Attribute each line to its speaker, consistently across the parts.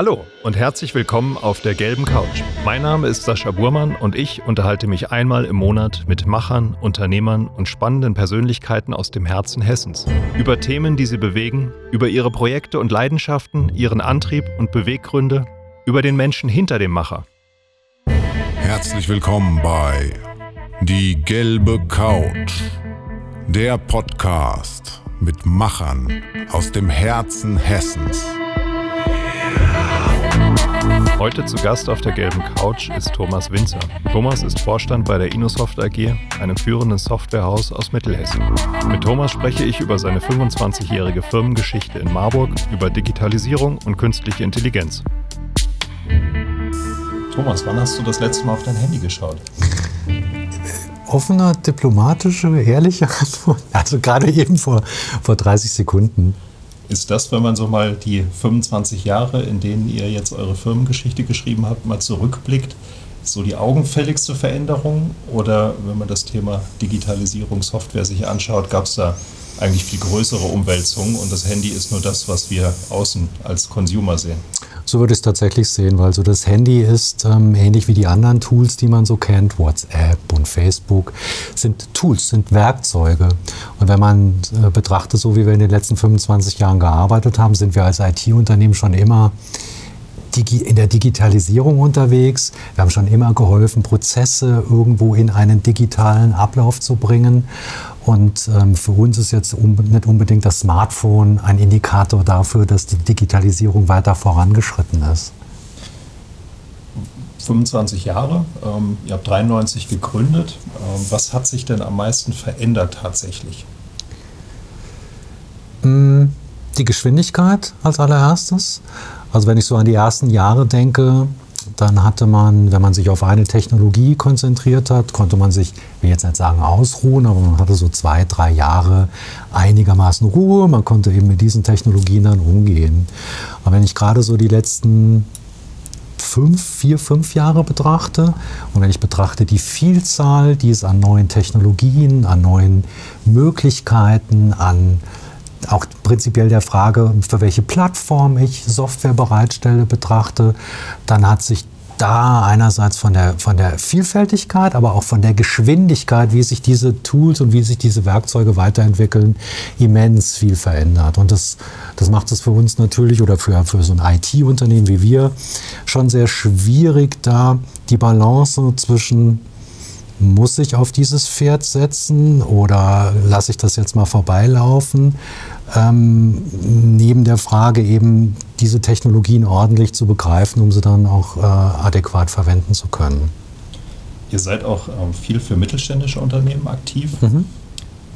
Speaker 1: Hallo und herzlich willkommen auf der gelben Couch. Mein Name ist Sascha Burmann und ich unterhalte mich einmal im Monat mit Machern, Unternehmern und spannenden Persönlichkeiten aus dem Herzen Hessens. Über Themen, die sie bewegen, über ihre Projekte und Leidenschaften, ihren Antrieb und Beweggründe, über den Menschen hinter dem Macher.
Speaker 2: Herzlich willkommen bei Die gelbe Couch, der Podcast mit Machern aus dem Herzen Hessens.
Speaker 1: Heute zu Gast auf der gelben Couch ist Thomas Winzer. Thomas ist Vorstand bei der Inosoft AG, einem führenden Softwarehaus aus Mittelhessen. Mit Thomas spreche ich über seine 25-jährige Firmengeschichte in Marburg, über Digitalisierung und künstliche Intelligenz. Thomas, wann hast du das letzte Mal auf dein Handy geschaut?
Speaker 3: Offene, diplomatische, ehrliche Antwort. Also gerade eben vor, vor 30 Sekunden.
Speaker 1: Ist das, wenn man so mal die 25 Jahre, in denen ihr jetzt eure Firmengeschichte geschrieben habt, mal zurückblickt, so die augenfälligste Veränderung? Oder wenn man das Thema Digitalisierung, Software sich anschaut, gab es da eigentlich viel größere Umwälzungen und das Handy ist nur das, was wir außen als Consumer sehen?
Speaker 3: So würde ich es tatsächlich sehen, weil so das Handy ist ähm, ähnlich wie die anderen Tools, die man so kennt, WhatsApp und Facebook, sind Tools, sind Werkzeuge. Und wenn man äh, betrachtet, so wie wir in den letzten 25 Jahren gearbeitet haben, sind wir als IT-Unternehmen schon immer in der Digitalisierung unterwegs. Wir haben schon immer geholfen, Prozesse irgendwo in einen digitalen Ablauf zu bringen. Und ähm, für uns ist jetzt um, nicht unbedingt das Smartphone ein Indikator dafür, dass die Digitalisierung weiter vorangeschritten ist.
Speaker 1: 25 Jahre, ähm, ihr habt 93 gegründet. Ähm, was hat sich denn am meisten verändert tatsächlich?
Speaker 3: Mm, die Geschwindigkeit als allererstes. Also wenn ich so an die ersten Jahre denke, dann hatte man, wenn man sich auf eine Technologie konzentriert hat, konnte man sich, ich will jetzt nicht sagen ausruhen, aber man hatte so zwei, drei Jahre einigermaßen Ruhe. Man konnte eben mit diesen Technologien dann umgehen. Aber wenn ich gerade so die letzten fünf, vier, fünf Jahre betrachte. Und wenn ich betrachte die Vielzahl, die es an neuen Technologien, an neuen Möglichkeiten, an auch prinzipiell der Frage, für welche Plattform ich Software bereitstelle, betrachte, dann hat sich da einerseits von der, von der Vielfältigkeit, aber auch von der Geschwindigkeit, wie sich diese Tools und wie sich diese Werkzeuge weiterentwickeln, immens viel verändert. Und das, das macht es für uns natürlich oder für, für so ein IT-Unternehmen wie wir schon sehr schwierig, da die Balance zwischen muss ich auf dieses Pferd setzen oder lasse ich das jetzt mal vorbeilaufen? Ähm, neben der Frage eben, diese Technologien ordentlich zu begreifen, um sie dann auch äh, adäquat verwenden zu können.
Speaker 1: Ihr seid auch ähm, viel für mittelständische Unternehmen aktiv. Mhm.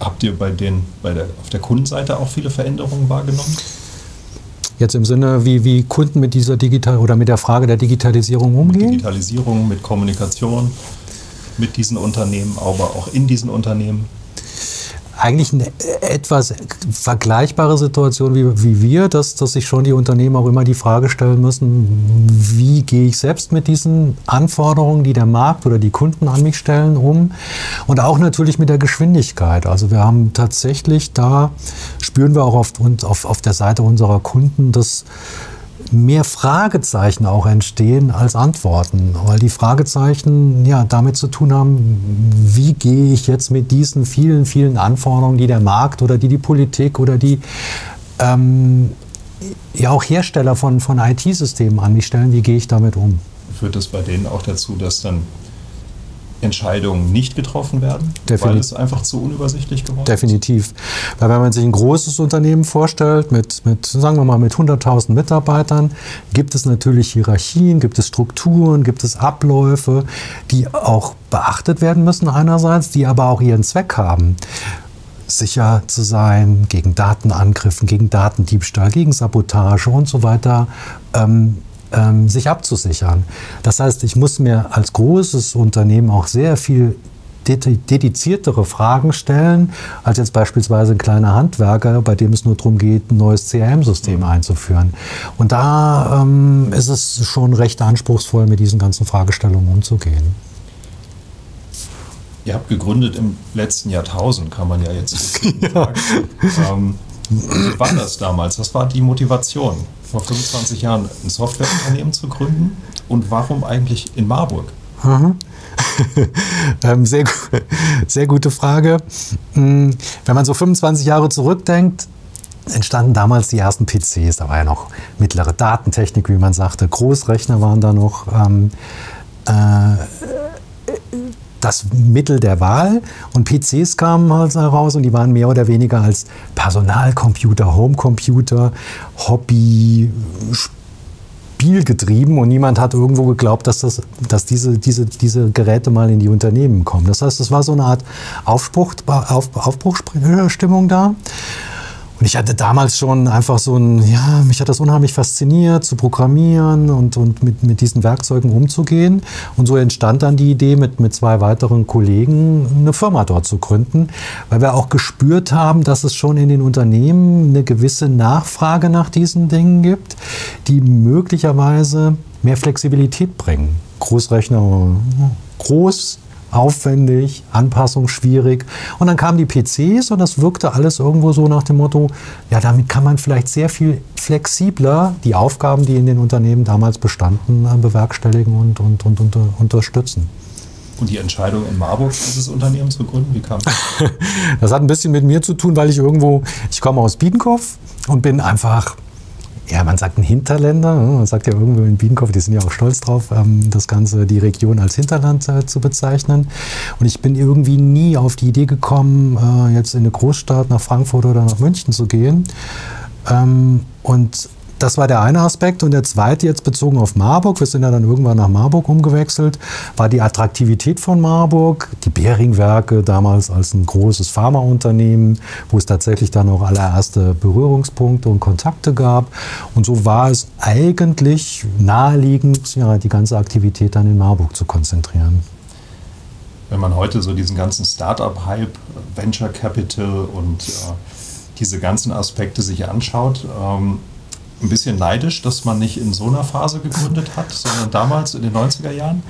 Speaker 1: Habt ihr bei den, bei der, auf der Kundenseite auch viele Veränderungen wahrgenommen?
Speaker 3: Jetzt im Sinne, wie, wie Kunden mit dieser Digital oder mit der Frage der Digitalisierung umgehen?
Speaker 1: Mit Digitalisierung, mit Kommunikation mit diesen Unternehmen, aber auch in diesen Unternehmen?
Speaker 3: Eigentlich eine etwas vergleichbare Situation wie, wie wir, dass, dass sich schon die Unternehmen auch immer die Frage stellen müssen, wie gehe ich selbst mit diesen Anforderungen, die der Markt oder die Kunden an mich stellen, um? Und auch natürlich mit der Geschwindigkeit. Also wir haben tatsächlich da, spüren wir auch auf, auf, auf der Seite unserer Kunden, dass mehr Fragezeichen auch entstehen als Antworten, weil die Fragezeichen ja damit zu tun haben, wie gehe ich jetzt mit diesen vielen, vielen Anforderungen, die der Markt oder die die Politik oder die ähm, ja auch Hersteller von, von IT-Systemen an mich stellen, wie gehe ich damit um?
Speaker 1: Führt das bei denen auch dazu, dass dann Entscheidungen nicht getroffen werden,
Speaker 3: Definitiv.
Speaker 1: weil es einfach zu unübersichtlich geworden
Speaker 3: Definitiv. ist? Definitiv. Weil wenn man sich ein großes Unternehmen vorstellt, mit, mit sagen wir mal, mit 100.000 Mitarbeitern, gibt es natürlich Hierarchien, gibt es Strukturen, gibt es Abläufe, die auch beachtet werden müssen einerseits, die aber auch ihren Zweck haben sicher zu sein gegen Datenangriffen, gegen Datendiebstahl, gegen Sabotage und so weiter ähm, ähm, sich abzusichern. Das heißt, ich muss mir als großes Unternehmen auch sehr viel dediziertere Fragen stellen, als jetzt beispielsweise ein kleiner Handwerker, bei dem es nur darum geht, ein neues CRM-System mhm. einzuführen. Und da ähm, ist es schon recht anspruchsvoll, mit diesen ganzen Fragestellungen umzugehen.
Speaker 1: Ihr habt gegründet im letzten Jahrtausend, kann man ja jetzt ja. sagen. Ähm, wie war das damals? Was war die Motivation? Vor 25 Jahren ein Softwareunternehmen zu gründen und warum eigentlich in Marburg?
Speaker 3: ähm, sehr, sehr gute Frage. Hm, wenn man so 25 Jahre zurückdenkt, entstanden damals die ersten PCs. Da war ja noch mittlere Datentechnik, wie man sagte. Großrechner waren da noch. Ähm, äh, das Mittel der Wahl und PCs kamen halt heraus und die waren mehr oder weniger als Personalcomputer, Homecomputer, Hobby, Spielgetrieben und niemand hat irgendwo geglaubt, dass, das, dass diese, diese, diese Geräte mal in die Unternehmen kommen. Das heißt, es war so eine Art Aufbruch, da. Und ich hatte damals schon einfach so ein, ja, mich hat das unheimlich fasziniert, zu programmieren und, und mit, mit diesen Werkzeugen umzugehen. Und so entstand dann die Idee, mit, mit zwei weiteren Kollegen eine Firma dort zu gründen, weil wir auch gespürt haben, dass es schon in den Unternehmen eine gewisse Nachfrage nach diesen Dingen gibt, die möglicherweise mehr Flexibilität bringen. Großrechner, groß, aufwendig, Anpassung schwierig. Und dann kamen die PCs und das wirkte alles irgendwo so nach dem Motto, ja, damit kann man vielleicht sehr viel flexibler die Aufgaben, die in den Unternehmen damals bestanden, äh, bewerkstelligen und, und, und, und unterstützen.
Speaker 1: Und die Entscheidung in Marburg, dieses Unternehmen zu gründen, wie kam das?
Speaker 3: das hat ein bisschen mit mir zu tun, weil ich irgendwo, ich komme aus Biedenkopf und bin einfach ja, man sagt ein Hinterländer. Ne? Man sagt ja irgendwo in Biedenkopf, die sind ja auch stolz drauf, ähm, das Ganze, die Region als Hinterland äh, zu bezeichnen. Und ich bin irgendwie nie auf die Idee gekommen, äh, jetzt in eine Großstadt nach Frankfurt oder nach München zu gehen. Ähm, und das war der eine Aspekt. Und der zweite, jetzt bezogen auf Marburg, wir sind ja dann irgendwann nach Marburg umgewechselt, war die Attraktivität von Marburg, die Behringwerke damals als ein großes Pharmaunternehmen, wo es tatsächlich dann auch allererste Berührungspunkte und Kontakte gab. Und so war es eigentlich naheliegend, ja, die ganze Aktivität dann in Marburg zu konzentrieren.
Speaker 1: Wenn man heute so diesen ganzen Startup-Hype, Venture Capital und äh, diese ganzen Aspekte sich anschaut, ähm, ein bisschen neidisch, dass man nicht in so einer Phase gegründet hat, sondern damals in den 90er Jahren?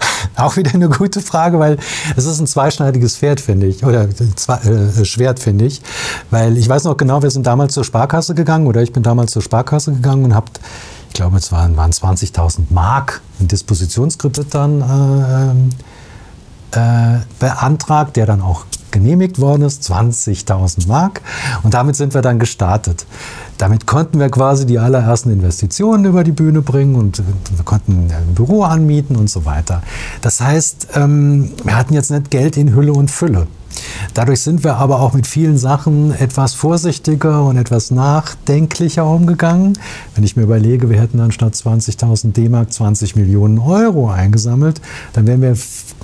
Speaker 3: Auch wieder eine gute Frage, weil es ist ein zweischneidiges Pferd, finde ich, oder äh, Schwert, finde ich. Weil ich weiß noch genau, wir sind damals zur Sparkasse gegangen, oder ich bin damals zur Sparkasse gegangen und habe, ich glaube, es waren, waren 20.000 Mark, ein Dispositionskredit dann äh, äh, beantragt, der dann auch genehmigt worden ist, 20.000 Mark. Und damit sind wir dann gestartet. Damit konnten wir quasi die allerersten Investitionen über die Bühne bringen und wir konnten ein Büro anmieten und so weiter. Das heißt, ähm, wir hatten jetzt nicht Geld in Hülle und Fülle. Dadurch sind wir aber auch mit vielen Sachen etwas vorsichtiger und etwas nachdenklicher umgegangen. Wenn ich mir überlege, wir hätten dann statt 20.000 D-Mark 20 Millionen Euro eingesammelt, dann wären wir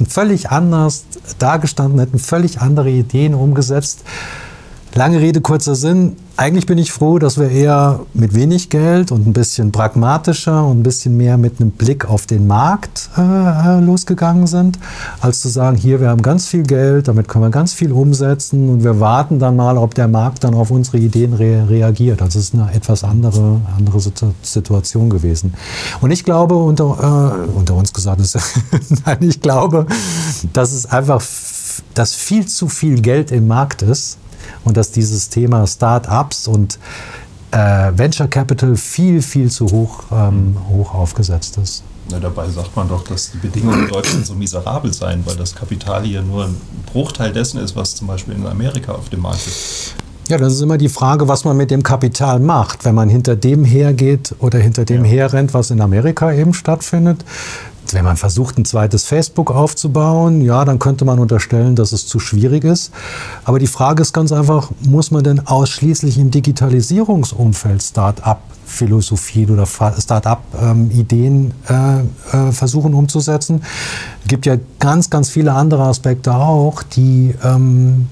Speaker 3: völlig anders dargestanden, hätten völlig andere Ideen umgesetzt. Lange Rede, kurzer Sinn. Eigentlich bin ich froh, dass wir eher mit wenig Geld und ein bisschen pragmatischer und ein bisschen mehr mit einem Blick auf den Markt äh, äh, losgegangen sind, als zu sagen, hier, wir haben ganz viel Geld, damit können wir ganz viel umsetzen und wir warten dann mal, ob der Markt dann auf unsere Ideen re reagiert. Also es ist eine etwas andere, andere Situation gewesen. Und ich glaube, unter, äh, unter uns gesagt ist, nein, ich glaube, dass es einfach, dass viel zu viel Geld im Markt ist und dass dieses Thema Start-ups und äh, Venture Capital viel, viel zu hoch, ähm, hoch aufgesetzt ist.
Speaker 1: Na, dabei sagt man doch, dass die Bedingungen in Deutschland so miserabel seien, weil das Kapital hier nur ein Bruchteil dessen ist, was zum Beispiel in Amerika auf dem Markt ist.
Speaker 3: Ja, das ist immer die Frage, was man mit dem Kapital macht. Wenn man hinter dem hergeht oder hinter dem ja. herrennt, was in Amerika eben stattfindet, wenn man versucht, ein zweites Facebook aufzubauen, ja, dann könnte man unterstellen, dass es zu schwierig ist. Aber die Frage ist ganz einfach, muss man denn ausschließlich im Digitalisierungsumfeld Start-up Philosophien oder Start-up-Ideen ähm, äh, äh, versuchen umzusetzen. Es gibt ja ganz, ganz viele andere Aspekte auch, die ähm,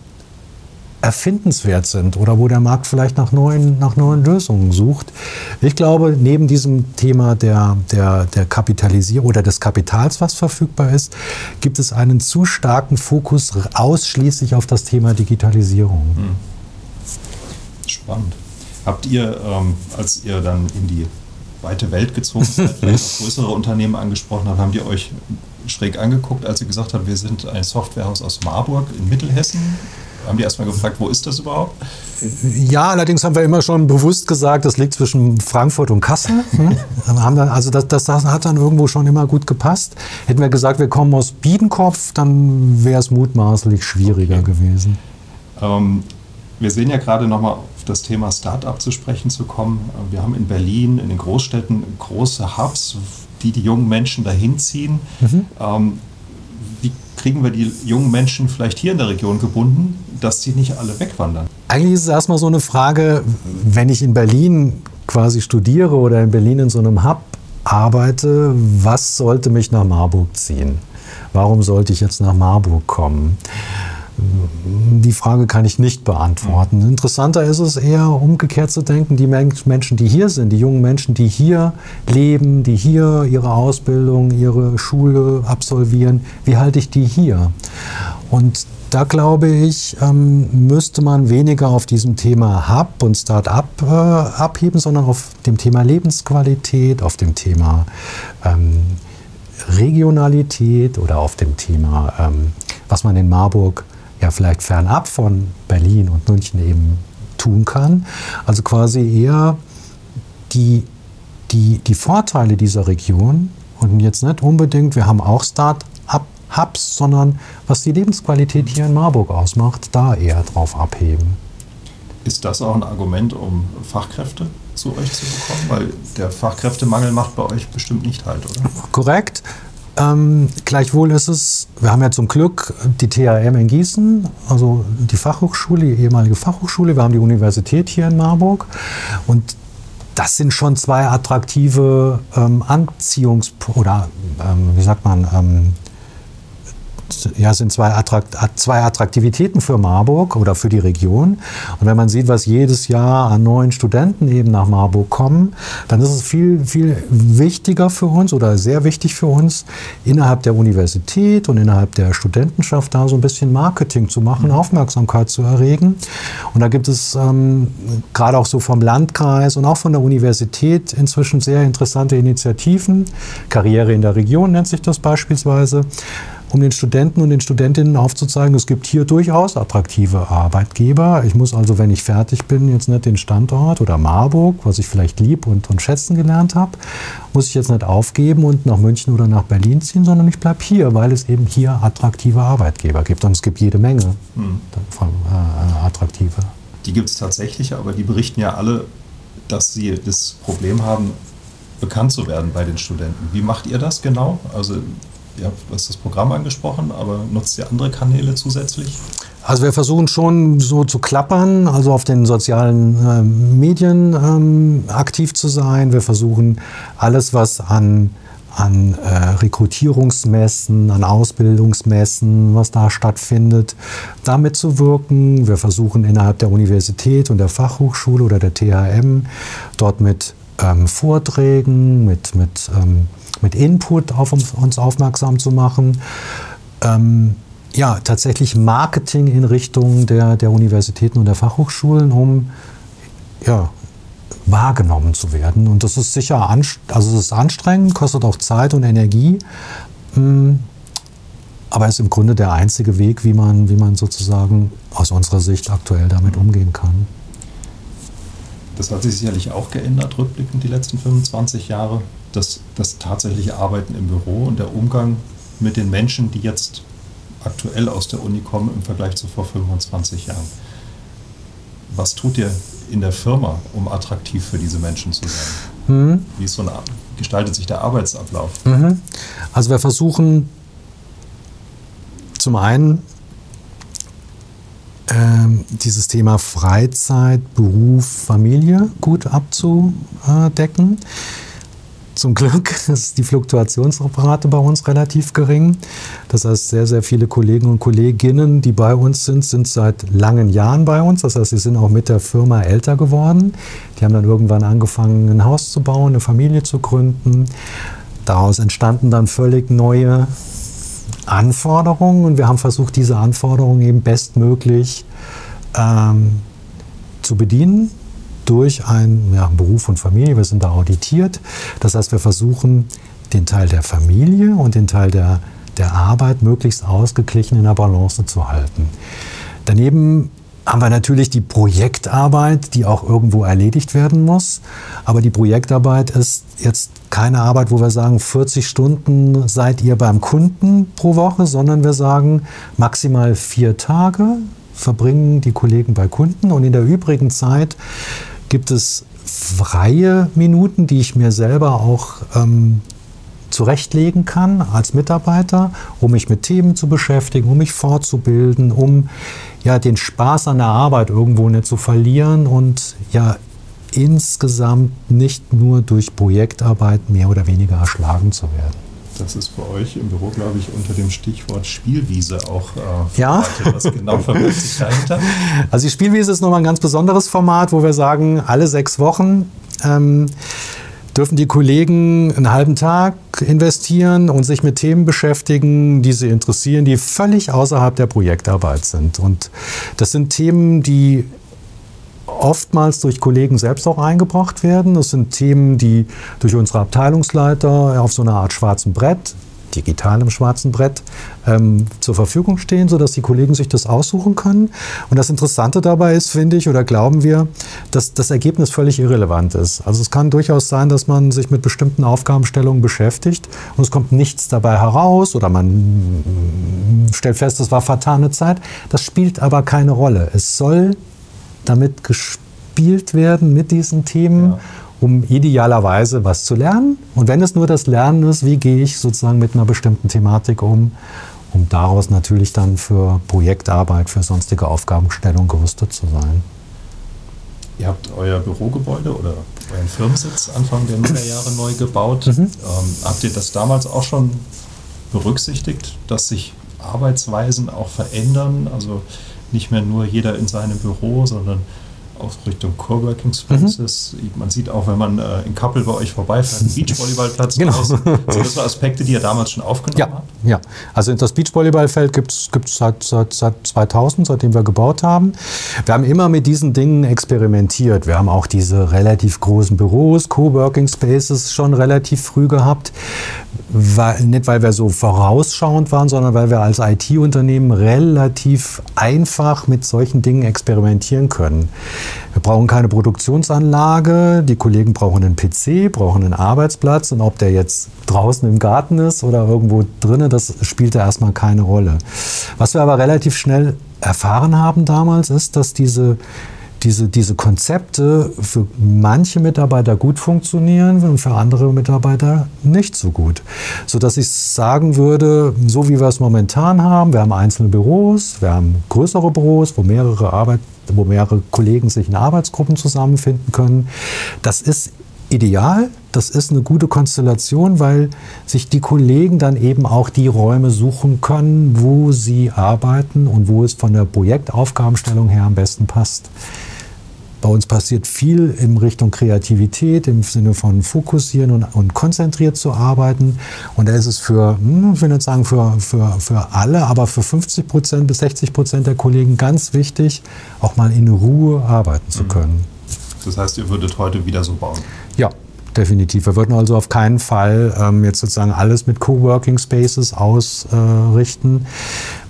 Speaker 3: erfindenswert sind oder wo der Markt vielleicht nach neuen, nach neuen Lösungen sucht. Ich glaube, neben diesem Thema der, der, der Kapitalisierung oder des Kapitals, was verfügbar ist, gibt es einen zu starken Fokus ausschließlich auf das Thema Digitalisierung. Hm.
Speaker 1: Spannend. Habt ihr, ähm, als ihr dann in die weite Welt gezogen seid, vielleicht größere Unternehmen angesprochen habt, haben die euch schräg angeguckt, als ihr gesagt habt, wir sind ein Softwarehaus aus Marburg in Mittelhessen? Haben die erstmal gefragt, wo ist das überhaupt?
Speaker 3: Ja, allerdings haben wir immer schon bewusst gesagt, das liegt zwischen Frankfurt und Kassel. Hm? dann, also das, das, hat dann irgendwo schon immer gut gepasst. Hätten wir gesagt, wir kommen aus Biedenkopf, dann wäre es mutmaßlich schwieriger okay. gewesen.
Speaker 1: Ähm, wir sehen ja gerade nochmal auf das Thema Start-up zu sprechen zu kommen. Wir haben in Berlin, in den Großstädten große Hubs, die die jungen Menschen dahin ziehen. Mhm. Ähm, kriegen wir die jungen Menschen vielleicht hier in der Region gebunden, dass sie nicht alle wegwandern?
Speaker 3: Eigentlich ist es erstmal so eine Frage, wenn ich in Berlin quasi studiere oder in Berlin in so einem Hub arbeite, was sollte mich nach Marburg ziehen? Warum sollte ich jetzt nach Marburg kommen? Die Frage kann ich nicht beantworten. Interessanter ist es eher umgekehrt zu denken, die Menschen, die hier sind, die jungen Menschen, die hier leben, die hier ihre Ausbildung, ihre Schule absolvieren, wie halte ich die hier? Und da glaube ich, ähm, müsste man weniger auf diesem Thema Hub und Start-up äh, abheben, sondern auf dem Thema Lebensqualität, auf dem Thema ähm, Regionalität oder auf dem Thema, ähm, was man in Marburg ja vielleicht fernab von Berlin und München eben tun kann. Also quasi eher die, die, die Vorteile dieser Region und jetzt nicht unbedingt, wir haben auch Start-up-Hubs, sondern was die Lebensqualität hier in Marburg ausmacht, da eher drauf abheben.
Speaker 1: Ist das auch ein Argument, um Fachkräfte zu euch zu bekommen? Weil der Fachkräftemangel macht bei euch bestimmt nicht halt, oder?
Speaker 3: Korrekt. Ähm, gleichwohl ist es, wir haben ja zum Glück die THM in Gießen, also die Fachhochschule, die ehemalige Fachhochschule, wir haben die Universität hier in Marburg. Und das sind schon zwei attraktive ähm, Anziehungs- oder ähm, wie sagt man, ähm, ja, sind zwei, Attrakt, zwei Attraktivitäten für Marburg oder für die Region. Und wenn man sieht, was jedes Jahr an neuen Studenten eben nach Marburg kommen, dann ist es viel, viel wichtiger für uns oder sehr wichtig für uns, innerhalb der Universität und innerhalb der Studentenschaft da so ein bisschen Marketing zu machen, mhm. Aufmerksamkeit zu erregen. Und da gibt es ähm, gerade auch so vom Landkreis und auch von der Universität inzwischen sehr interessante Initiativen. Karriere in der Region nennt sich das beispielsweise um den Studenten und den Studentinnen aufzuzeigen, es gibt hier durchaus attraktive Arbeitgeber. Ich muss also, wenn ich fertig bin, jetzt nicht den Standort oder Marburg, was ich vielleicht lieb und, und schätzen gelernt habe, muss ich jetzt nicht aufgeben und nach München oder nach Berlin ziehen, sondern ich bleibe hier, weil es eben hier attraktive Arbeitgeber gibt. Und es gibt jede Menge hm. von äh, attraktive.
Speaker 1: Die gibt es tatsächlich, aber die berichten ja alle, dass sie das Problem haben, bekannt zu werden bei den Studenten. Wie macht ihr das genau? Also ihr habt das Programm angesprochen, aber nutzt ihr andere Kanäle zusätzlich?
Speaker 3: Also wir versuchen schon so zu klappern, also auf den sozialen äh, Medien ähm, aktiv zu sein. Wir versuchen alles, was an, an äh, Rekrutierungsmessen, an Ausbildungsmessen, was da stattfindet, damit zu wirken. Wir versuchen innerhalb der Universität und der Fachhochschule oder der THM dort mit ähm, Vorträgen, mit, mit ähm, mit Input auf uns, uns aufmerksam zu machen. Ähm, ja, tatsächlich Marketing in Richtung der, der Universitäten und der Fachhochschulen, um ja, wahrgenommen zu werden. Und das ist sicher also es ist anstrengend, kostet auch Zeit und Energie. Mm, aber ist im Grunde der einzige Weg, wie man, wie man sozusagen aus unserer Sicht aktuell damit umgehen kann.
Speaker 1: Das hat sich sicherlich auch geändert, rückblickend die letzten 25 Jahre das, das tatsächliche Arbeiten im Büro und der Umgang mit den Menschen, die jetzt aktuell aus der Uni kommen im Vergleich zu vor 25 Jahren. Was tut ihr in der Firma, um attraktiv für diese Menschen zu sein? Mhm. Wie so eine, gestaltet sich der Arbeitsablauf?
Speaker 3: Mhm. Also wir versuchen zum einen ähm, dieses Thema Freizeit, Beruf, Familie gut abzudecken. Zum Glück ist die Fluktuationsrate bei uns relativ gering. Das heißt, sehr, sehr viele Kollegen und Kolleginnen, die bei uns sind, sind seit langen Jahren bei uns. Das heißt, sie sind auch mit der Firma älter geworden. Die haben dann irgendwann angefangen, ein Haus zu bauen, eine Familie zu gründen. Daraus entstanden dann völlig neue Anforderungen und wir haben versucht, diese Anforderungen eben bestmöglich ähm, zu bedienen durch einen ja, Beruf und Familie. Wir sind da auditiert. Das heißt, wir versuchen, den Teil der Familie und den Teil der, der Arbeit möglichst ausgeglichen in der Balance zu halten. Daneben haben wir natürlich die Projektarbeit, die auch irgendwo erledigt werden muss. Aber die Projektarbeit ist jetzt keine Arbeit, wo wir sagen, 40 Stunden seid ihr beim Kunden pro Woche, sondern wir sagen maximal vier Tage verbringen die Kollegen bei Kunden und in der übrigen Zeit gibt es freie Minuten, die ich mir selber auch ähm, zurechtlegen kann als Mitarbeiter, um mich mit Themen zu beschäftigen, um mich fortzubilden, um ja den Spaß an der Arbeit irgendwo nicht zu verlieren und ja insgesamt nicht nur durch Projektarbeit mehr oder weniger erschlagen zu werden.
Speaker 1: Das ist bei euch im Büro, glaube ich, unter dem Stichwort Spielwiese auch
Speaker 3: äh, ja.
Speaker 1: Was genau verbirgt sich dahinter?
Speaker 3: Also die Spielwiese ist nochmal ein ganz besonderes Format, wo wir sagen, alle sechs Wochen ähm, dürfen die Kollegen einen halben Tag investieren und sich mit Themen beschäftigen, die sie interessieren, die völlig außerhalb der Projektarbeit sind. Und das sind Themen, die oftmals durch Kollegen selbst auch eingebracht werden. Das sind Themen, die durch unsere Abteilungsleiter auf so einer Art schwarzen Brett digital im schwarzen Brett ähm, zur Verfügung stehen, sodass die Kollegen sich das aussuchen können. Und das Interessante dabei ist, finde ich, oder glauben wir, dass das Ergebnis völlig irrelevant ist. Also es kann durchaus sein, dass man sich mit bestimmten Aufgabenstellungen beschäftigt und es kommt nichts dabei heraus oder man stellt fest, es war vertane Zeit. Das spielt aber keine Rolle. Es soll damit gespielt werden mit diesen Themen. Ja um idealerweise was zu lernen. Und wenn es nur das Lernen ist, wie gehe ich sozusagen mit einer bestimmten Thematik um, um daraus natürlich dann für Projektarbeit, für sonstige Aufgabenstellung gerüstet zu sein.
Speaker 1: Ihr habt euer Bürogebäude oder euren Firmensitz Anfang der Nullerjahre neu gebaut. Mhm. Ähm, habt ihr das damals auch schon berücksichtigt, dass sich Arbeitsweisen auch verändern? Also nicht mehr nur jeder in seinem Büro, sondern auch Richtung Coworking Spaces. Mhm. Man sieht auch, wenn man äh, in Kappel bei euch vorbeifährt, einen Beachvolleyballplatz
Speaker 3: genau. Aus. So,
Speaker 1: das waren Aspekte, die ihr damals schon aufgenommen
Speaker 3: ja,
Speaker 1: habt?
Speaker 3: Ja, also das Beachvolleyballfeld gibt es seit, seit, seit 2000, seitdem wir gebaut haben. Wir haben immer mit diesen Dingen experimentiert. Wir haben auch diese relativ großen Büros, Coworking Spaces schon relativ früh gehabt. Weil, nicht, weil wir so vorausschauend waren, sondern weil wir als IT-Unternehmen relativ einfach mit solchen Dingen experimentieren können. Wir brauchen keine Produktionsanlage, die Kollegen brauchen einen PC, brauchen einen Arbeitsplatz und ob der jetzt draußen im Garten ist oder irgendwo drinnen, das spielt da erstmal keine Rolle. Was wir aber relativ schnell erfahren haben damals, ist, dass diese diese, diese Konzepte für manche Mitarbeiter gut funktionieren und für andere Mitarbeiter nicht so gut. Sodass ich sagen würde, so wie wir es momentan haben, wir haben einzelne Büros, wir haben größere Büros, wo mehrere Arbeit, wo mehrere Kollegen sich in Arbeitsgruppen zusammenfinden können. Das ist ideal, das ist eine gute Konstellation, weil sich die Kollegen dann eben auch die Räume suchen können, wo sie arbeiten und wo es von der Projektaufgabenstellung her am besten passt. Bei uns passiert viel in Richtung Kreativität, im Sinne von fokussieren und, und konzentriert zu arbeiten. Und da ist es für, hm, ich will nicht sagen für, für, für alle, aber für 50 Prozent bis 60 Prozent der Kollegen ganz wichtig, auch mal in Ruhe arbeiten zu mhm. können.
Speaker 1: Das heißt, ihr würdet heute wieder so bauen?
Speaker 3: Ja, definitiv. Wir würden also auf keinen Fall ähm, jetzt sozusagen alles mit Coworking Spaces ausrichten. Äh,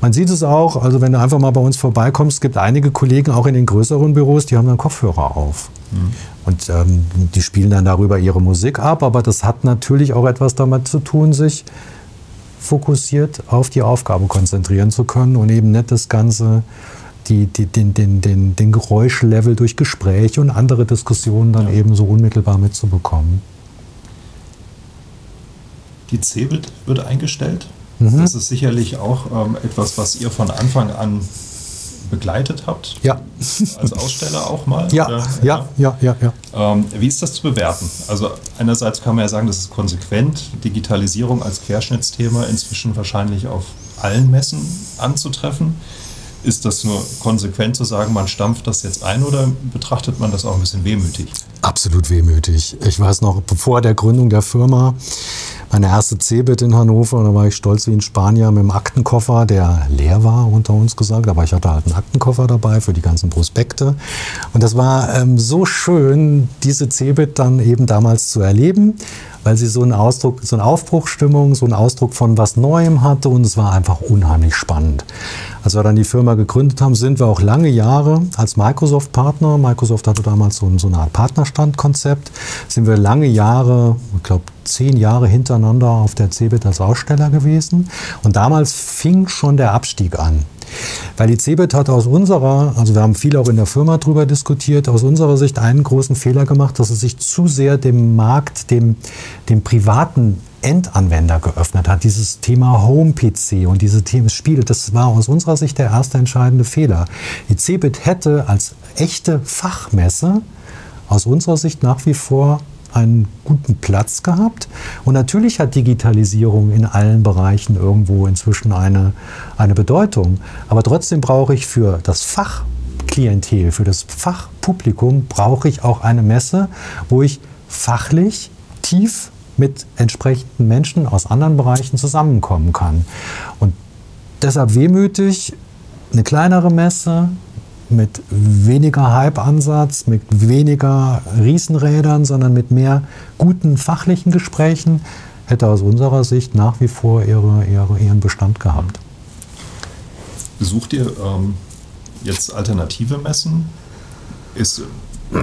Speaker 3: Man sieht es auch, also wenn du einfach mal bei uns vorbeikommst, es gibt einige Kollegen auch in den größeren Büros, die haben dann Kopfhörer auf. Mhm. Und ähm, die spielen dann darüber ihre Musik ab, aber das hat natürlich auch etwas damit zu tun, sich fokussiert auf die Aufgabe konzentrieren zu können und eben nicht das Ganze die, die, den, den, den, den Geräuschlevel durch Gespräche und andere Diskussionen dann ja. eben so unmittelbar mitzubekommen.
Speaker 1: Die CeBIT wird eingestellt. Mhm. Das ist sicherlich auch ähm, etwas, was ihr von Anfang an begleitet habt.
Speaker 3: Ja.
Speaker 1: Als Aussteller auch mal.
Speaker 3: Ja, oder? ja, ja, ja. ja,
Speaker 1: Ähm, wie ist das zu bewerten? Also einerseits kann man ja sagen, das ist konsequent, Digitalisierung als Querschnittsthema inzwischen wahrscheinlich auf allen Messen anzutreffen. Ist das nur konsequent zu sagen, man stampft das jetzt ein oder betrachtet man das auch ein bisschen wehmütig?
Speaker 3: Absolut wehmütig. Ich weiß noch, bevor der Gründung der Firma, meine erste Cebit in Hannover, da war ich stolz wie ein Spanier mit einem Aktenkoffer, der leer war, unter uns gesagt, aber ich hatte halt einen Aktenkoffer dabei für die ganzen Prospekte. Und das war ähm, so schön, diese Cebit dann eben damals zu erleben weil sie so einen Ausdruck, so eine Aufbruchstimmung, so einen Ausdruck von was Neuem hatte und es war einfach unheimlich spannend. Als wir dann die Firma gegründet haben, sind wir auch lange Jahre als Microsoft-Partner, Microsoft hatte damals so, so eine Art Partnerstandkonzept, sind wir lange Jahre, ich glaube zehn Jahre hintereinander auf der CeBIT als Aussteller gewesen. Und damals fing schon der Abstieg an. Weil die CeBIT hat aus unserer, also wir haben viel auch in der Firma drüber diskutiert, aus unserer Sicht einen großen Fehler gemacht, dass es sich zu sehr dem Markt, dem, dem privaten Endanwender geöffnet hat. Dieses Thema Home-PC und diese Themen Spiele, das war aus unserer Sicht der erste entscheidende Fehler. Die CeBIT hätte als echte Fachmesse aus unserer Sicht nach wie vor einen guten Platz gehabt. Und natürlich hat Digitalisierung in allen Bereichen irgendwo inzwischen eine, eine Bedeutung. Aber trotzdem brauche ich für das Fachklientel, für das Fachpublikum, brauche ich auch eine Messe, wo ich fachlich tief mit entsprechenden Menschen aus anderen Bereichen zusammenkommen kann. Und deshalb wehmütig eine kleinere Messe, mit weniger Hype-Ansatz, mit weniger Riesenrädern, sondern mit mehr guten fachlichen Gesprächen, hätte aus unserer Sicht nach wie vor ihre, ihre, ihren Bestand gehabt.
Speaker 1: Besucht ihr ähm, jetzt alternative Messen? Ist,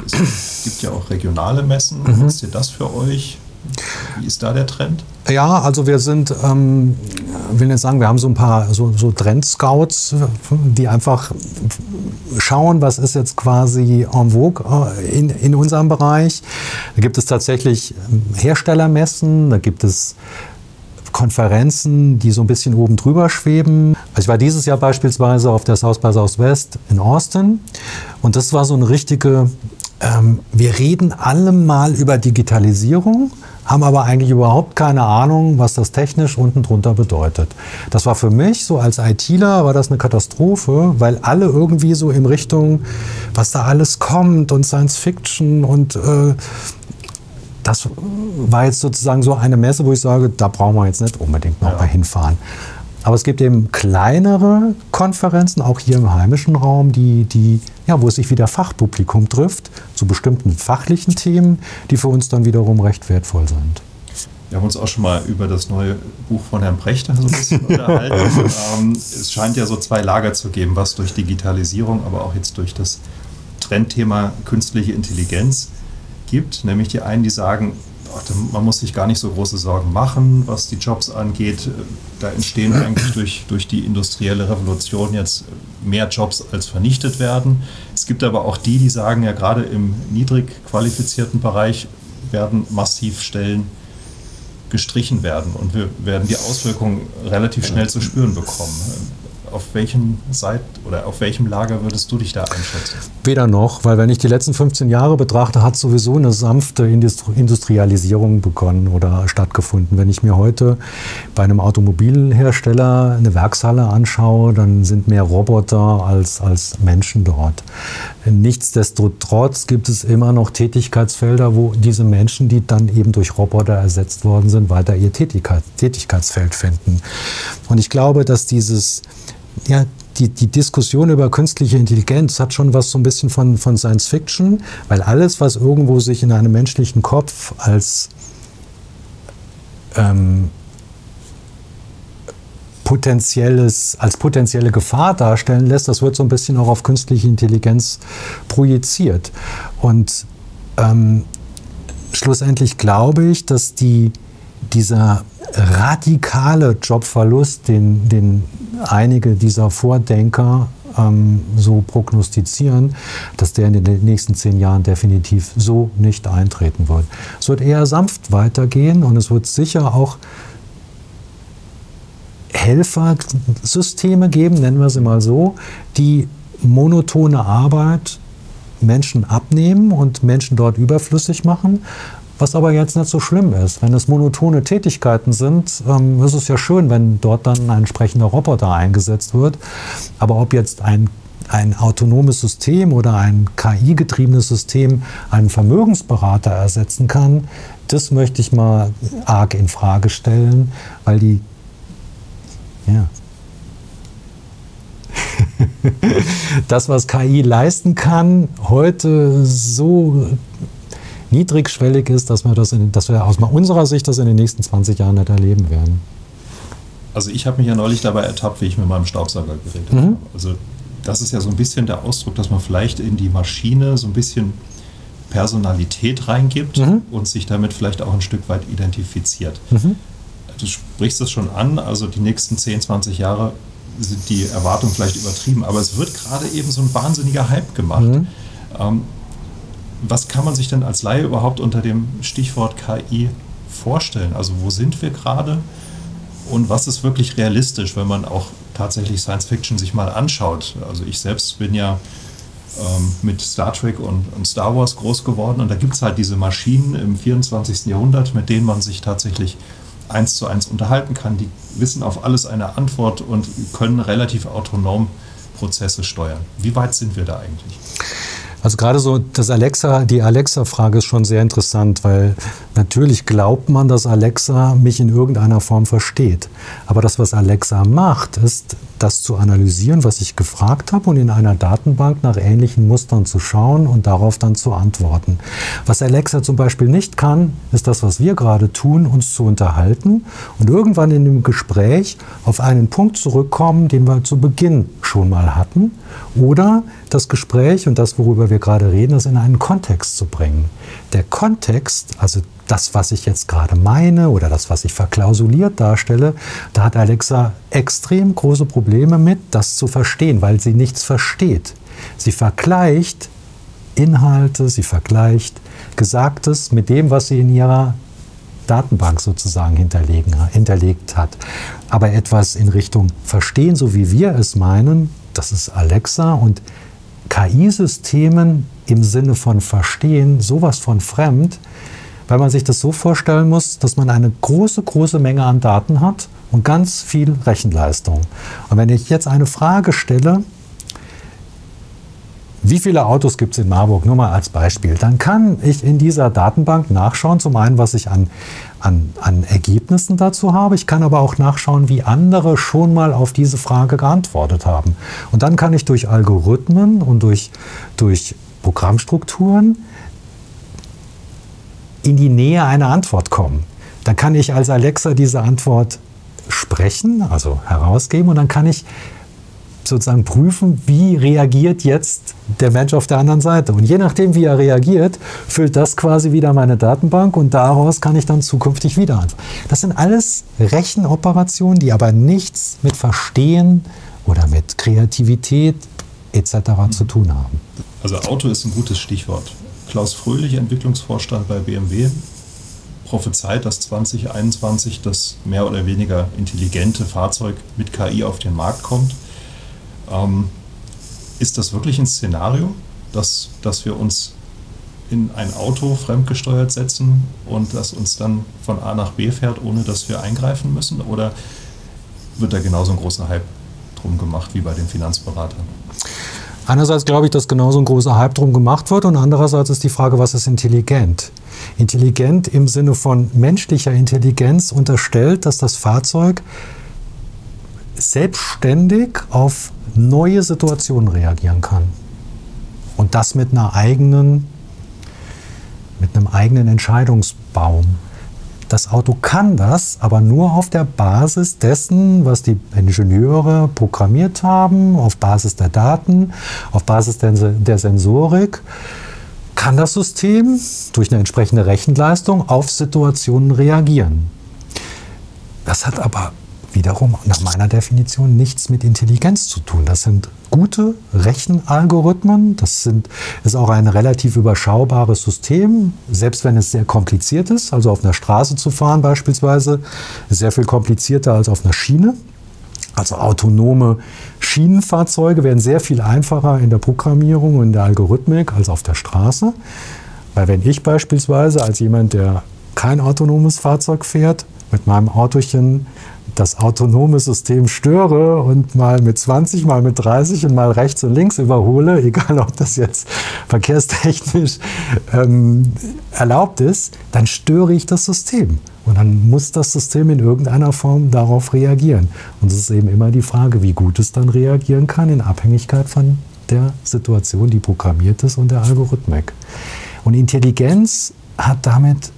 Speaker 1: es gibt ja auch regionale Messen. Mhm. Nutzt ihr das für euch? Wie ist da der Trend?
Speaker 3: Ja, also wir sind, ähm, will nicht sagen, wir haben so ein paar so, so Trend-Scouts, die einfach schauen, was ist jetzt quasi en vogue äh, in, in unserem Bereich. Da gibt es tatsächlich ähm, Herstellermessen, da gibt es Konferenzen, die so ein bisschen oben drüber schweben. Also ich war dieses Jahr beispielsweise auf der South by Southwest in Austin und das war so eine richtige, ähm, wir reden alle mal über Digitalisierung, haben aber eigentlich überhaupt keine Ahnung, was das technisch unten drunter bedeutet. Das war für mich so als ITler war das eine Katastrophe, weil alle irgendwie so in Richtung, was da alles kommt und Science Fiction und äh, das war jetzt sozusagen so eine Messe, wo ich sage, da brauchen wir jetzt nicht unbedingt noch ja. mal hinfahren. Aber es gibt eben kleinere Konferenzen, auch hier im heimischen Raum, die, die, ja, wo sich wieder Fachpublikum trifft zu bestimmten fachlichen Themen, die für uns dann wiederum recht wertvoll sind.
Speaker 1: Wir haben uns auch schon mal über das neue Buch von Herrn Prechter so ein bisschen unterhalten. ähm, es scheint ja so zwei Lager zu geben, was durch Digitalisierung, aber auch jetzt durch das Trendthema künstliche Intelligenz gibt. Nämlich die einen, die sagen, man muss sich gar nicht so große Sorgen machen, was die Jobs angeht. Da entstehen eigentlich durch, durch die industrielle Revolution jetzt mehr Jobs als vernichtet werden. Es gibt aber auch die, die sagen, ja gerade im niedrig qualifizierten Bereich werden massiv Stellen gestrichen werden und wir werden die Auswirkungen relativ schnell zu spüren bekommen auf welchem Seit oder auf welchem Lager würdest du dich da einschätzen?
Speaker 3: Weder noch, weil wenn ich die letzten 15 Jahre betrachte, hat sowieso eine sanfte Industrialisierung begonnen oder stattgefunden. Wenn ich mir heute bei einem Automobilhersteller eine Werkshalle anschaue, dann sind mehr Roboter als, als Menschen dort. Nichtsdestotrotz gibt es immer noch Tätigkeitsfelder, wo diese Menschen, die dann eben durch Roboter ersetzt worden sind, weiter ihr Tätigkeit, Tätigkeitsfeld finden. Und ich glaube, dass dieses ja, die, die Diskussion über künstliche Intelligenz hat schon was so ein bisschen von, von Science Fiction, weil alles, was irgendwo sich in einem menschlichen Kopf als ähm, potenzielles, als potenzielle Gefahr darstellen lässt, das wird so ein bisschen auch auf künstliche Intelligenz projiziert. Und ähm, schlussendlich glaube ich, dass die, dieser radikale Jobverlust, den, den einige dieser Vordenker ähm, so prognostizieren, dass der in den nächsten zehn Jahren definitiv so nicht eintreten wird. Es wird eher sanft weitergehen und es wird sicher auch Helfersysteme geben, nennen wir sie mal so, die monotone Arbeit Menschen abnehmen und Menschen dort überflüssig machen, was aber jetzt nicht so schlimm ist. Wenn es monotone Tätigkeiten sind, ähm, ist es ja schön, wenn dort dann ein entsprechender Roboter eingesetzt wird. Aber ob jetzt ein ein autonomes System oder ein KI-getriebenes System einen Vermögensberater ersetzen kann, das möchte ich mal arg in Frage stellen, weil die ja. das, was KI leisten kann, heute so niedrigschwellig ist, dass wir, das in, dass wir aus unserer Sicht das in den nächsten 20 Jahren nicht erleben werden.
Speaker 1: Also ich habe mich ja neulich dabei ertappt, wie ich mit meinem Staubsauger geredet mhm. habe. Also das ist ja so ein bisschen der Ausdruck, dass man vielleicht in die Maschine so ein bisschen Personalität reingibt mhm. und sich damit vielleicht auch ein Stück weit identifiziert. Mhm. Du sprichst es schon an, also die nächsten 10, 20 Jahre sind die Erwartungen vielleicht übertrieben, aber es wird gerade eben so ein wahnsinniger Hype gemacht. Mhm. Ähm, was kann man sich denn als Laie überhaupt unter dem Stichwort KI vorstellen? Also wo sind wir gerade und was ist wirklich realistisch, wenn man auch tatsächlich Science Fiction sich mal anschaut? Also ich selbst bin ja ähm, mit Star Trek und, und, Star Wars groß geworden und da gibt es halt diese Maschinen im 24. Jahrhundert, mit denen man sich tatsächlich eins zu eins unterhalten kann. Die wissen auf alles eine Antwort und können relativ autonom Prozesse steuern. Wie weit sind wir da eigentlich?
Speaker 3: Also gerade so das Alexa, die Alexa-Frage ist schon sehr interessant, weil natürlich glaubt man, dass Alexa mich in irgendeiner Form versteht. Aber das, was Alexa macht, ist, das zu analysieren, was ich gefragt habe und in einer Datenbank nach ähnlichen Mustern zu schauen und darauf dann zu antworten. Was Alexa zum Beispiel nicht kann, ist das, was wir gerade tun, uns zu unterhalten und irgendwann in dem Gespräch auf einen Punkt zurückkommen, den wir zu Beginn schon mal hatten oder das Gespräch und das, worüber wir gerade reden, das in einen Kontext zu bringen. Der Kontext, also das, was ich jetzt gerade meine oder das, was ich verklausuliert darstelle, da hat Alexa extrem große Probleme mit, das zu verstehen, weil sie nichts versteht. Sie vergleicht Inhalte, sie vergleicht Gesagtes mit dem, was sie in ihrer Datenbank sozusagen hinterlegt hat. Aber etwas in Richtung Verstehen, so wie wir es meinen, das ist Alexa und KI-Systemen im Sinne von Verstehen sowas von fremd, weil man sich das so vorstellen muss, dass man eine große, große Menge an Daten hat und ganz viel Rechenleistung. Und wenn ich jetzt eine Frage stelle, wie viele Autos gibt es in Marburg? Nur mal als Beispiel. Dann kann ich in dieser Datenbank nachschauen, zum einen, was ich an, an, an Ergebnissen dazu habe. Ich kann aber auch nachschauen, wie andere schon mal auf diese Frage geantwortet haben. Und dann kann ich durch Algorithmen und durch, durch Programmstrukturen in die Nähe einer Antwort kommen. Dann kann ich als Alexa diese Antwort sprechen, also herausgeben, und dann kann ich sozusagen prüfen, wie reagiert jetzt der Mensch auf der anderen Seite. Und je nachdem, wie er reagiert, füllt das quasi wieder meine Datenbank und daraus kann ich dann zukünftig wieder antworten. Das sind alles Rechenoperationen, die aber nichts mit Verstehen oder mit Kreativität etc. zu tun haben.
Speaker 1: Also Auto ist ein gutes Stichwort. Klaus Fröhlich, Entwicklungsvorstand bei BMW, prophezeit, dass 2021 das mehr oder weniger intelligente Fahrzeug mit KI auf den Markt kommt. Ähm, ist das wirklich ein Szenario, dass, dass wir uns in ein Auto fremdgesteuert setzen und das uns dann von A nach B fährt, ohne dass wir eingreifen müssen? Oder wird da genauso ein großer Hype drum gemacht wie bei den Finanzberatern?
Speaker 3: Einerseits glaube ich, dass genauso ein großer Hype drum gemacht wird und andererseits ist die Frage, was ist intelligent? Intelligent im Sinne von menschlicher Intelligenz unterstellt, dass das Fahrzeug selbstständig auf neue Situationen reagieren kann. Und das mit einer eigenen, mit einem eigenen Entscheidungsbaum. Das Auto kann das, aber nur auf der Basis dessen, was die Ingenieure programmiert haben, auf Basis der Daten, auf Basis der, der Sensorik, kann das System durch eine entsprechende Rechenleistung auf Situationen reagieren. Das hat aber wiederum nach meiner Definition nichts mit Intelligenz zu tun. Das sind gute Rechenalgorithmen. Das sind, ist auch ein relativ überschaubares System, selbst wenn es sehr kompliziert ist. Also auf einer Straße zu fahren beispielsweise ist sehr viel komplizierter als auf einer Schiene. Also autonome Schienenfahrzeuge werden sehr viel einfacher in der Programmierung und in der Algorithmik als auf der Straße. Weil wenn ich beispielsweise als jemand, der kein autonomes Fahrzeug fährt, mit meinem Autochen das autonome System störe und mal mit 20, mal mit 30 und mal rechts und links überhole, egal ob das jetzt verkehrstechnisch ähm, erlaubt ist, dann störe ich das System. Und dann muss das System in irgendeiner Form darauf reagieren. Und es ist eben immer die Frage, wie gut es dann reagieren kann, in Abhängigkeit von der Situation, die programmiert ist und der Algorithmik. Und Intelligenz hat damit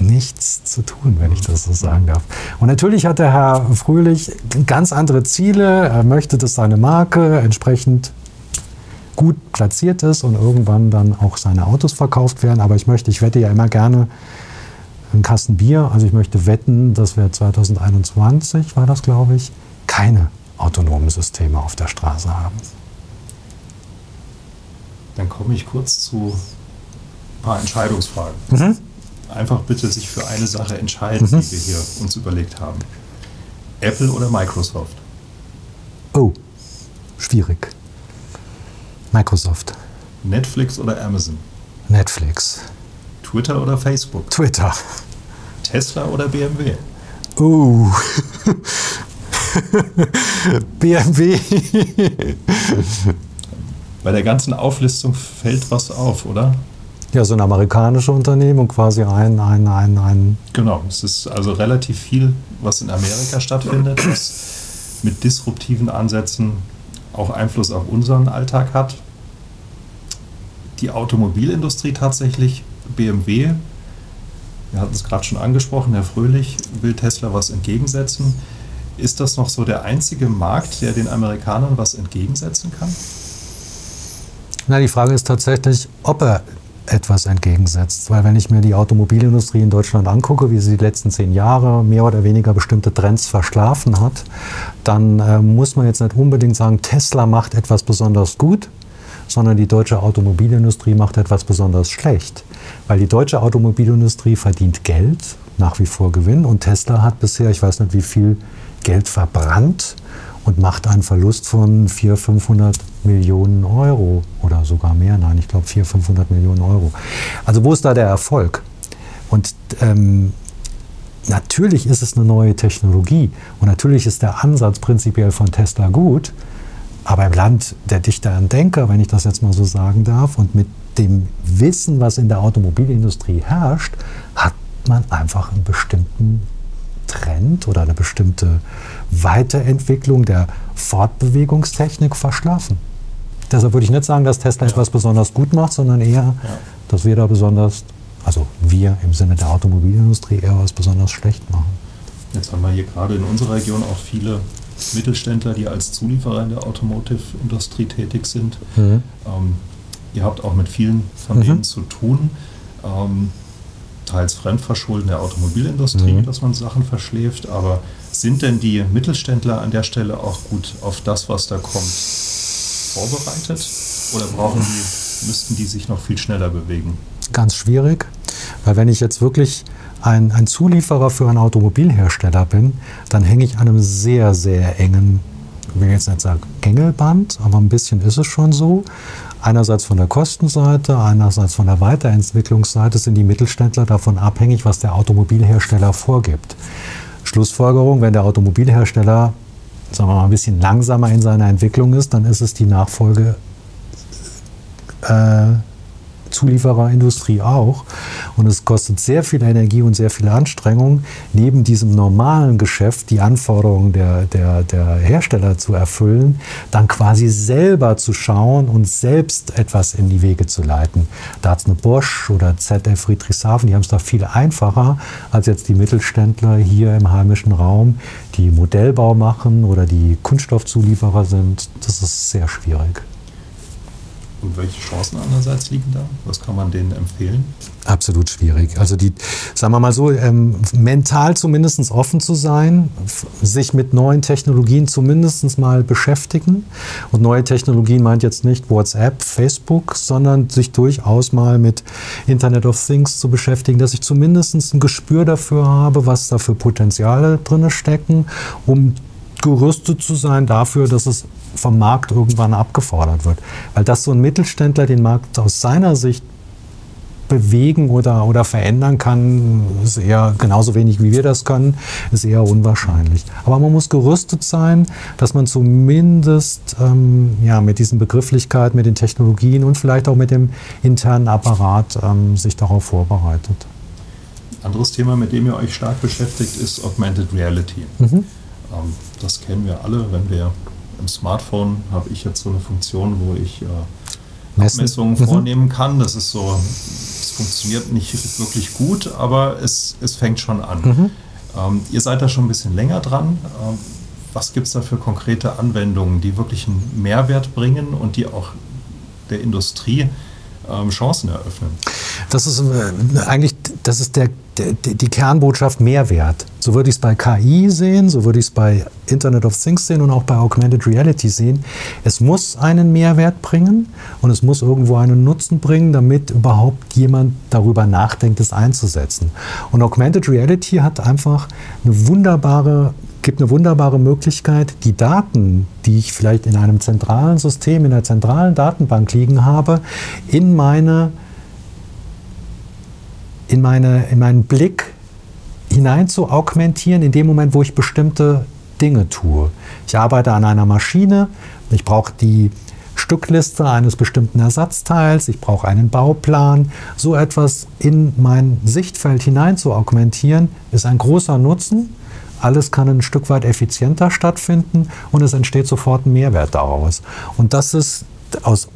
Speaker 3: nichts zu tun, wenn ich das so sagen darf. Und natürlich hat der Herr Fröhlich ganz andere Ziele. Er möchte, dass seine Marke entsprechend gut platziert ist und irgendwann dann auch seine Autos verkauft werden. Aber ich möchte, ich wette ja immer gerne einen Kasten Bier. Also ich möchte wetten, dass wir 2021, war das glaube ich, keine autonomen Systeme auf der Straße haben.
Speaker 1: Dann komme ich kurz zu ein paar Entscheidungsfragen. Mhm einfach bitte sich für eine Sache entscheiden, mhm. die wir hier uns überlegt haben. Apple oder Microsoft?
Speaker 3: Oh, schwierig. Microsoft.
Speaker 1: Netflix oder Amazon?
Speaker 3: Netflix.
Speaker 1: Twitter oder Facebook?
Speaker 3: Twitter.
Speaker 1: Tesla oder BMW?
Speaker 3: Oh. BMW.
Speaker 1: Bei der ganzen Auflistung fällt was auf, oder?
Speaker 3: Ja, so ein amerikanisches Unternehmen und quasi ein, ein, ein, ein.
Speaker 1: Genau, es ist also relativ viel, was in Amerika stattfindet, was mit disruptiven Ansätzen auch Einfluss auf unseren Alltag hat. Die Automobilindustrie tatsächlich, BMW, wir hatten es gerade schon angesprochen, Herr Fröhlich will Tesla was entgegensetzen. Ist das noch so der einzige Markt, der den Amerikanern was entgegensetzen kann?
Speaker 3: Na, die Frage ist tatsächlich, ob er etwas entgegensetzt. Weil wenn ich mir die Automobilindustrie in Deutschland angucke, wie sie die letzten zehn Jahre mehr oder weniger bestimmte Trends verschlafen hat, dann äh, muss man jetzt nicht unbedingt sagen, Tesla macht etwas besonders gut, sondern die deutsche Automobilindustrie macht etwas besonders schlecht. Weil die deutsche Automobilindustrie verdient Geld, nach wie vor Gewinn, und Tesla hat bisher, ich weiß nicht wie viel Geld verbrannt und macht einen Verlust von 400, 500 Millionen Euro oder sogar mehr. Nein, ich glaube 400, 500 Millionen Euro. Also wo ist da der Erfolg? Und ähm, natürlich ist es eine neue Technologie und natürlich ist der Ansatz prinzipiell von Tesla gut. Aber im Land der Dichter und Denker, wenn ich das jetzt mal so sagen darf, und mit dem Wissen, was in der Automobilindustrie herrscht, hat man einfach einen bestimmten Trend oder eine bestimmte Weiterentwicklung der Fortbewegungstechnik verschlafen. Deshalb würde ich nicht sagen, dass Tesla ja. etwas besonders gut macht, sondern eher, ja. dass wir da besonders, also wir im Sinne der Automobilindustrie eher was besonders schlecht machen.
Speaker 1: Jetzt haben wir hier gerade in unserer Region auch viele Mittelständler, die als Zulieferer in der Automotive-Industrie tätig sind. Mhm. Ähm, ihr habt auch mit vielen von mhm. denen zu tun. Ähm, teils Fremdverschulden der Automobilindustrie, mhm. dass man Sachen verschläft. Aber sind denn die Mittelständler an der Stelle auch gut auf das, was da kommt, vorbereitet? Oder brauchen die, müssten die sich noch viel schneller bewegen?
Speaker 3: Ganz schwierig, weil wenn ich jetzt wirklich ein, ein Zulieferer für einen Automobilhersteller bin, dann hänge ich an einem sehr, sehr engen, will jetzt nicht sagen Gängelband, aber ein bisschen ist es schon so. Einerseits von der Kostenseite, einerseits von der Weiterentwicklungsseite sind die Mittelständler davon abhängig, was der Automobilhersteller vorgibt. Schlussfolgerung, wenn der Automobilhersteller sagen wir mal, ein bisschen langsamer in seiner Entwicklung ist, dann ist es die Nachfolge äh, Zuliefererindustrie auch. Und es kostet sehr viel Energie und sehr viel Anstrengung, neben diesem normalen Geschäft die Anforderungen der, der, der Hersteller zu erfüllen, dann quasi selber zu schauen und selbst etwas in die Wege zu leiten. Da hat es eine Bosch oder ZF Friedrichshafen, die haben es da viel einfacher als jetzt die Mittelständler hier im heimischen Raum, die Modellbau machen oder die Kunststoffzulieferer sind. Das ist sehr schwierig.
Speaker 1: Und welche Chancen andererseits liegen da? Was kann man denen empfehlen?
Speaker 3: Absolut schwierig. Also die, sagen wir mal so, ähm, mental zumindest offen zu sein, sich mit neuen Technologien zumindest mal beschäftigen. Und neue Technologien meint jetzt nicht WhatsApp, Facebook, sondern sich durchaus mal mit Internet of Things zu beschäftigen, dass ich zumindest ein Gespür dafür habe, was da für Potenziale drin stecken, um gerüstet zu sein dafür, dass es vom Markt irgendwann abgefordert wird. Weil dass so ein Mittelständler den Markt aus seiner Sicht bewegen oder, oder verändern kann, ist eher genauso wenig wie wir das können, ist eher unwahrscheinlich. Aber man muss gerüstet sein, dass man zumindest ähm, ja, mit diesen Begrifflichkeiten, mit den Technologien und vielleicht auch mit dem internen Apparat ähm, sich darauf vorbereitet.
Speaker 1: Anderes Thema, mit dem ihr euch stark beschäftigt, ist Augmented Reality. Mhm. Ähm, das kennen wir alle, wenn wir im Smartphone habe ich jetzt so eine Funktion, wo ich äh, Messungen mhm. vornehmen kann. Das ist so, es funktioniert nicht wirklich gut, aber es, es fängt schon an. Mhm. Ähm, ihr seid da schon ein bisschen länger dran. Ähm, was gibt es da für konkrete Anwendungen, die wirklich einen Mehrwert bringen und die auch der Industrie ähm, Chancen eröffnen?
Speaker 3: Das ist äh, eigentlich, das ist der, die Kernbotschaft Mehrwert. So würde ich es bei KI sehen, so würde ich es bei Internet of Things sehen und auch bei Augmented Reality sehen. Es muss einen Mehrwert bringen und es muss irgendwo einen Nutzen bringen, damit überhaupt jemand darüber nachdenkt, es einzusetzen. Und Augmented Reality hat einfach eine wunderbare gibt eine wunderbare Möglichkeit, die Daten, die ich vielleicht in einem zentralen System, in einer zentralen Datenbank liegen habe, in meine in, meine, in meinen Blick hinein zu augmentieren, in dem Moment, wo ich bestimmte Dinge tue. Ich arbeite an einer Maschine, ich brauche die Stückliste eines bestimmten Ersatzteils, ich brauche einen Bauplan. So etwas in mein Sichtfeld hinein zu augmentieren, ist ein großer Nutzen alles kann ein Stück weit effizienter stattfinden und es entsteht sofort ein Mehrwert daraus. Und das ist aus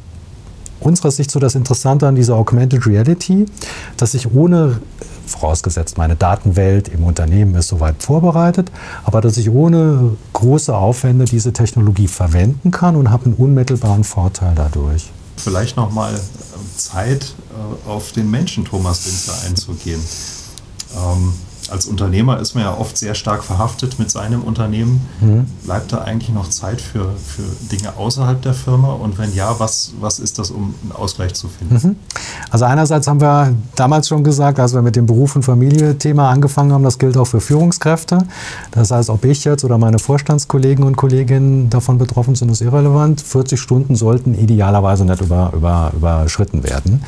Speaker 3: unserer Sicht so das Interessante an dieser Augmented Reality, dass ich ohne, vorausgesetzt meine Datenwelt im Unternehmen ist soweit vorbereitet, aber dass ich ohne große Aufwände diese Technologie verwenden kann und habe einen unmittelbaren Vorteil dadurch.
Speaker 1: Vielleicht nochmal ähm, Zeit äh, auf den Menschen Thomas Winkler einzugehen. Ähm, als Unternehmer ist man ja oft sehr stark verhaftet mit seinem Unternehmen. Mhm. Bleibt da eigentlich noch Zeit für, für Dinge außerhalb der Firma? Und wenn ja, was, was ist das, um einen Ausgleich zu finden? Mhm.
Speaker 3: Also einerseits haben wir damals schon gesagt, als wir mit dem Beruf und Familie-Thema angefangen haben, das gilt auch für Führungskräfte. Das heißt, ob ich jetzt oder meine Vorstandskollegen und Kolleginnen davon betroffen sind, ist irrelevant. 40 Stunden sollten idealerweise nicht über, über, überschritten werden.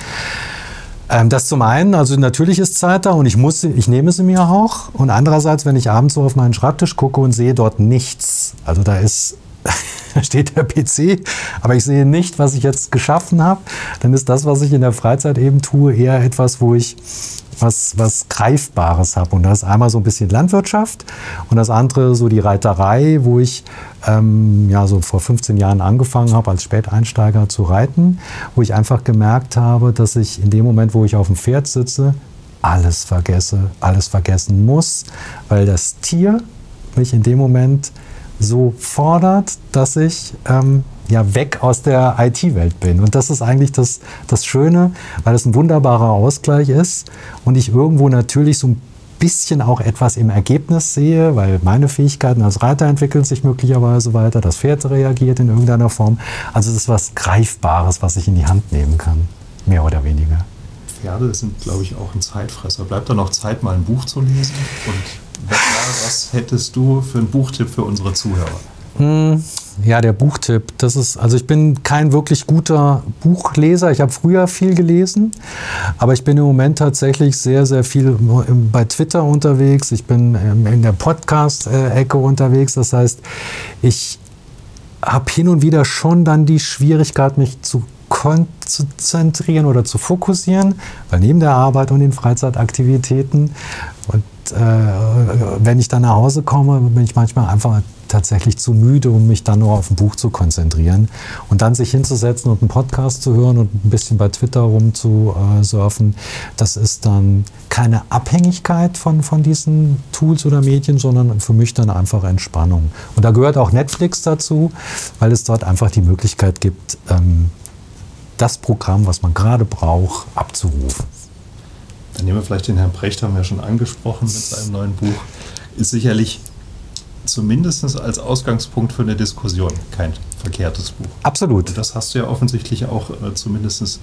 Speaker 3: Ähm, das zum einen, also natürlich ist Zeit da und ich muss, ich nehme sie mir auch. Und andererseits, wenn ich abends so auf meinen Schreibtisch gucke und sehe dort nichts, also da ist da steht der PC, aber ich sehe nicht, was ich jetzt geschaffen habe, dann ist das, was ich in der Freizeit eben tue, eher etwas, wo ich was, was Greifbares habe. Und das ist einmal so ein bisschen Landwirtschaft und das andere so die Reiterei, wo ich ähm, ja so vor 15 Jahren angefangen habe, als Späteinsteiger zu reiten, wo ich einfach gemerkt habe, dass ich in dem Moment, wo ich auf dem Pferd sitze, alles vergesse, alles vergessen muss, weil das Tier mich in dem Moment so fordert, dass ich ähm, ja weg aus der IT-Welt bin. Und das ist eigentlich das, das Schöne, weil es ein wunderbarer Ausgleich ist und ich irgendwo natürlich so ein bisschen auch etwas im Ergebnis sehe, weil meine Fähigkeiten als Reiter entwickeln sich möglicherweise weiter, das Pferd reagiert in irgendeiner Form. Also es ist was Greifbares, was ich in die Hand nehmen kann, mehr oder weniger.
Speaker 1: Pferde sind, glaube ich, auch ein Zeitfresser. Bleibt da noch Zeit, mal ein Buch zu lesen? Und was hättest du für einen Buchtipp für unsere Zuhörer?
Speaker 3: Hm, ja, der Buchtipp. Das ist, also ich bin kein wirklich guter Buchleser. Ich habe früher viel gelesen, aber ich bin im Moment tatsächlich sehr, sehr viel bei Twitter unterwegs. Ich bin in der Podcast-Ecke unterwegs. Das heißt, ich habe hin und wieder schon dann die Schwierigkeit, mich zu konzentrieren oder zu fokussieren, weil neben der Arbeit und den Freizeitaktivitäten und äh, wenn ich dann nach Hause komme, bin ich manchmal einfach tatsächlich zu müde, um mich dann nur auf ein Buch zu konzentrieren. Und dann sich hinzusetzen und einen Podcast zu hören und ein bisschen bei Twitter rumzusurfen, das ist dann keine Abhängigkeit von, von diesen Tools oder Medien, sondern für mich dann einfach Entspannung. Und da gehört auch Netflix dazu, weil es dort einfach die Möglichkeit gibt, ähm, das Programm, was man gerade braucht, abzurufen.
Speaker 1: Dann nehmen wir vielleicht den Herrn Precht, haben wir ja schon angesprochen mit seinem neuen Buch. Ist sicherlich zumindest als Ausgangspunkt für eine Diskussion kein verkehrtes Buch.
Speaker 3: Absolut.
Speaker 1: Und das hast du ja offensichtlich auch äh, zumindest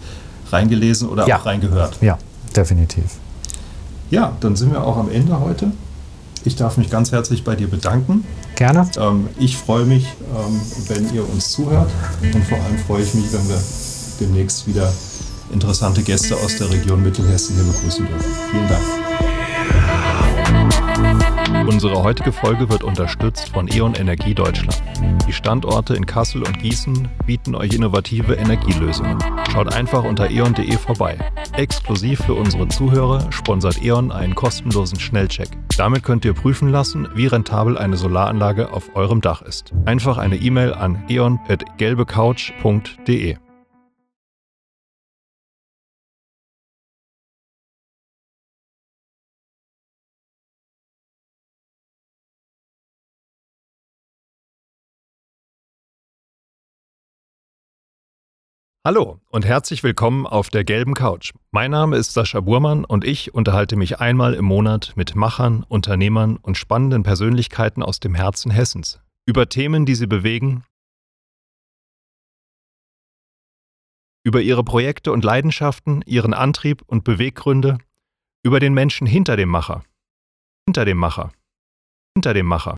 Speaker 1: reingelesen oder
Speaker 3: ja.
Speaker 1: auch reingehört.
Speaker 3: Ja, definitiv.
Speaker 1: Ja, dann sind wir auch am Ende heute. Ich darf mich ganz herzlich bei dir bedanken.
Speaker 3: Gerne.
Speaker 1: Ähm, ich freue mich, ähm, wenn ihr uns zuhört und vor allem freue ich mich, wenn wir demnächst wieder interessante Gäste aus der Region Mittelhessen hier begrüßen dürfen. Vielen Dank. Unsere heutige Folge wird unterstützt von E.ON Energie Deutschland. Die Standorte in Kassel und Gießen bieten euch innovative Energielösungen. Schaut einfach unter eon.de vorbei. Exklusiv für unsere Zuhörer sponsert E.ON einen kostenlosen Schnellcheck. Damit könnt ihr prüfen lassen, wie rentabel eine Solaranlage auf eurem Dach ist. Einfach eine E-Mail an eon.gelbecouch.de. Hallo und herzlich willkommen auf der gelben Couch. Mein Name ist Sascha Burmann und ich unterhalte mich einmal im Monat mit Machern, Unternehmern und spannenden Persönlichkeiten aus dem Herzen Hessens über Themen, die sie bewegen, über ihre Projekte und Leidenschaften, ihren Antrieb und Beweggründe, über den Menschen hinter dem Macher, hinter dem Macher, hinter dem Macher.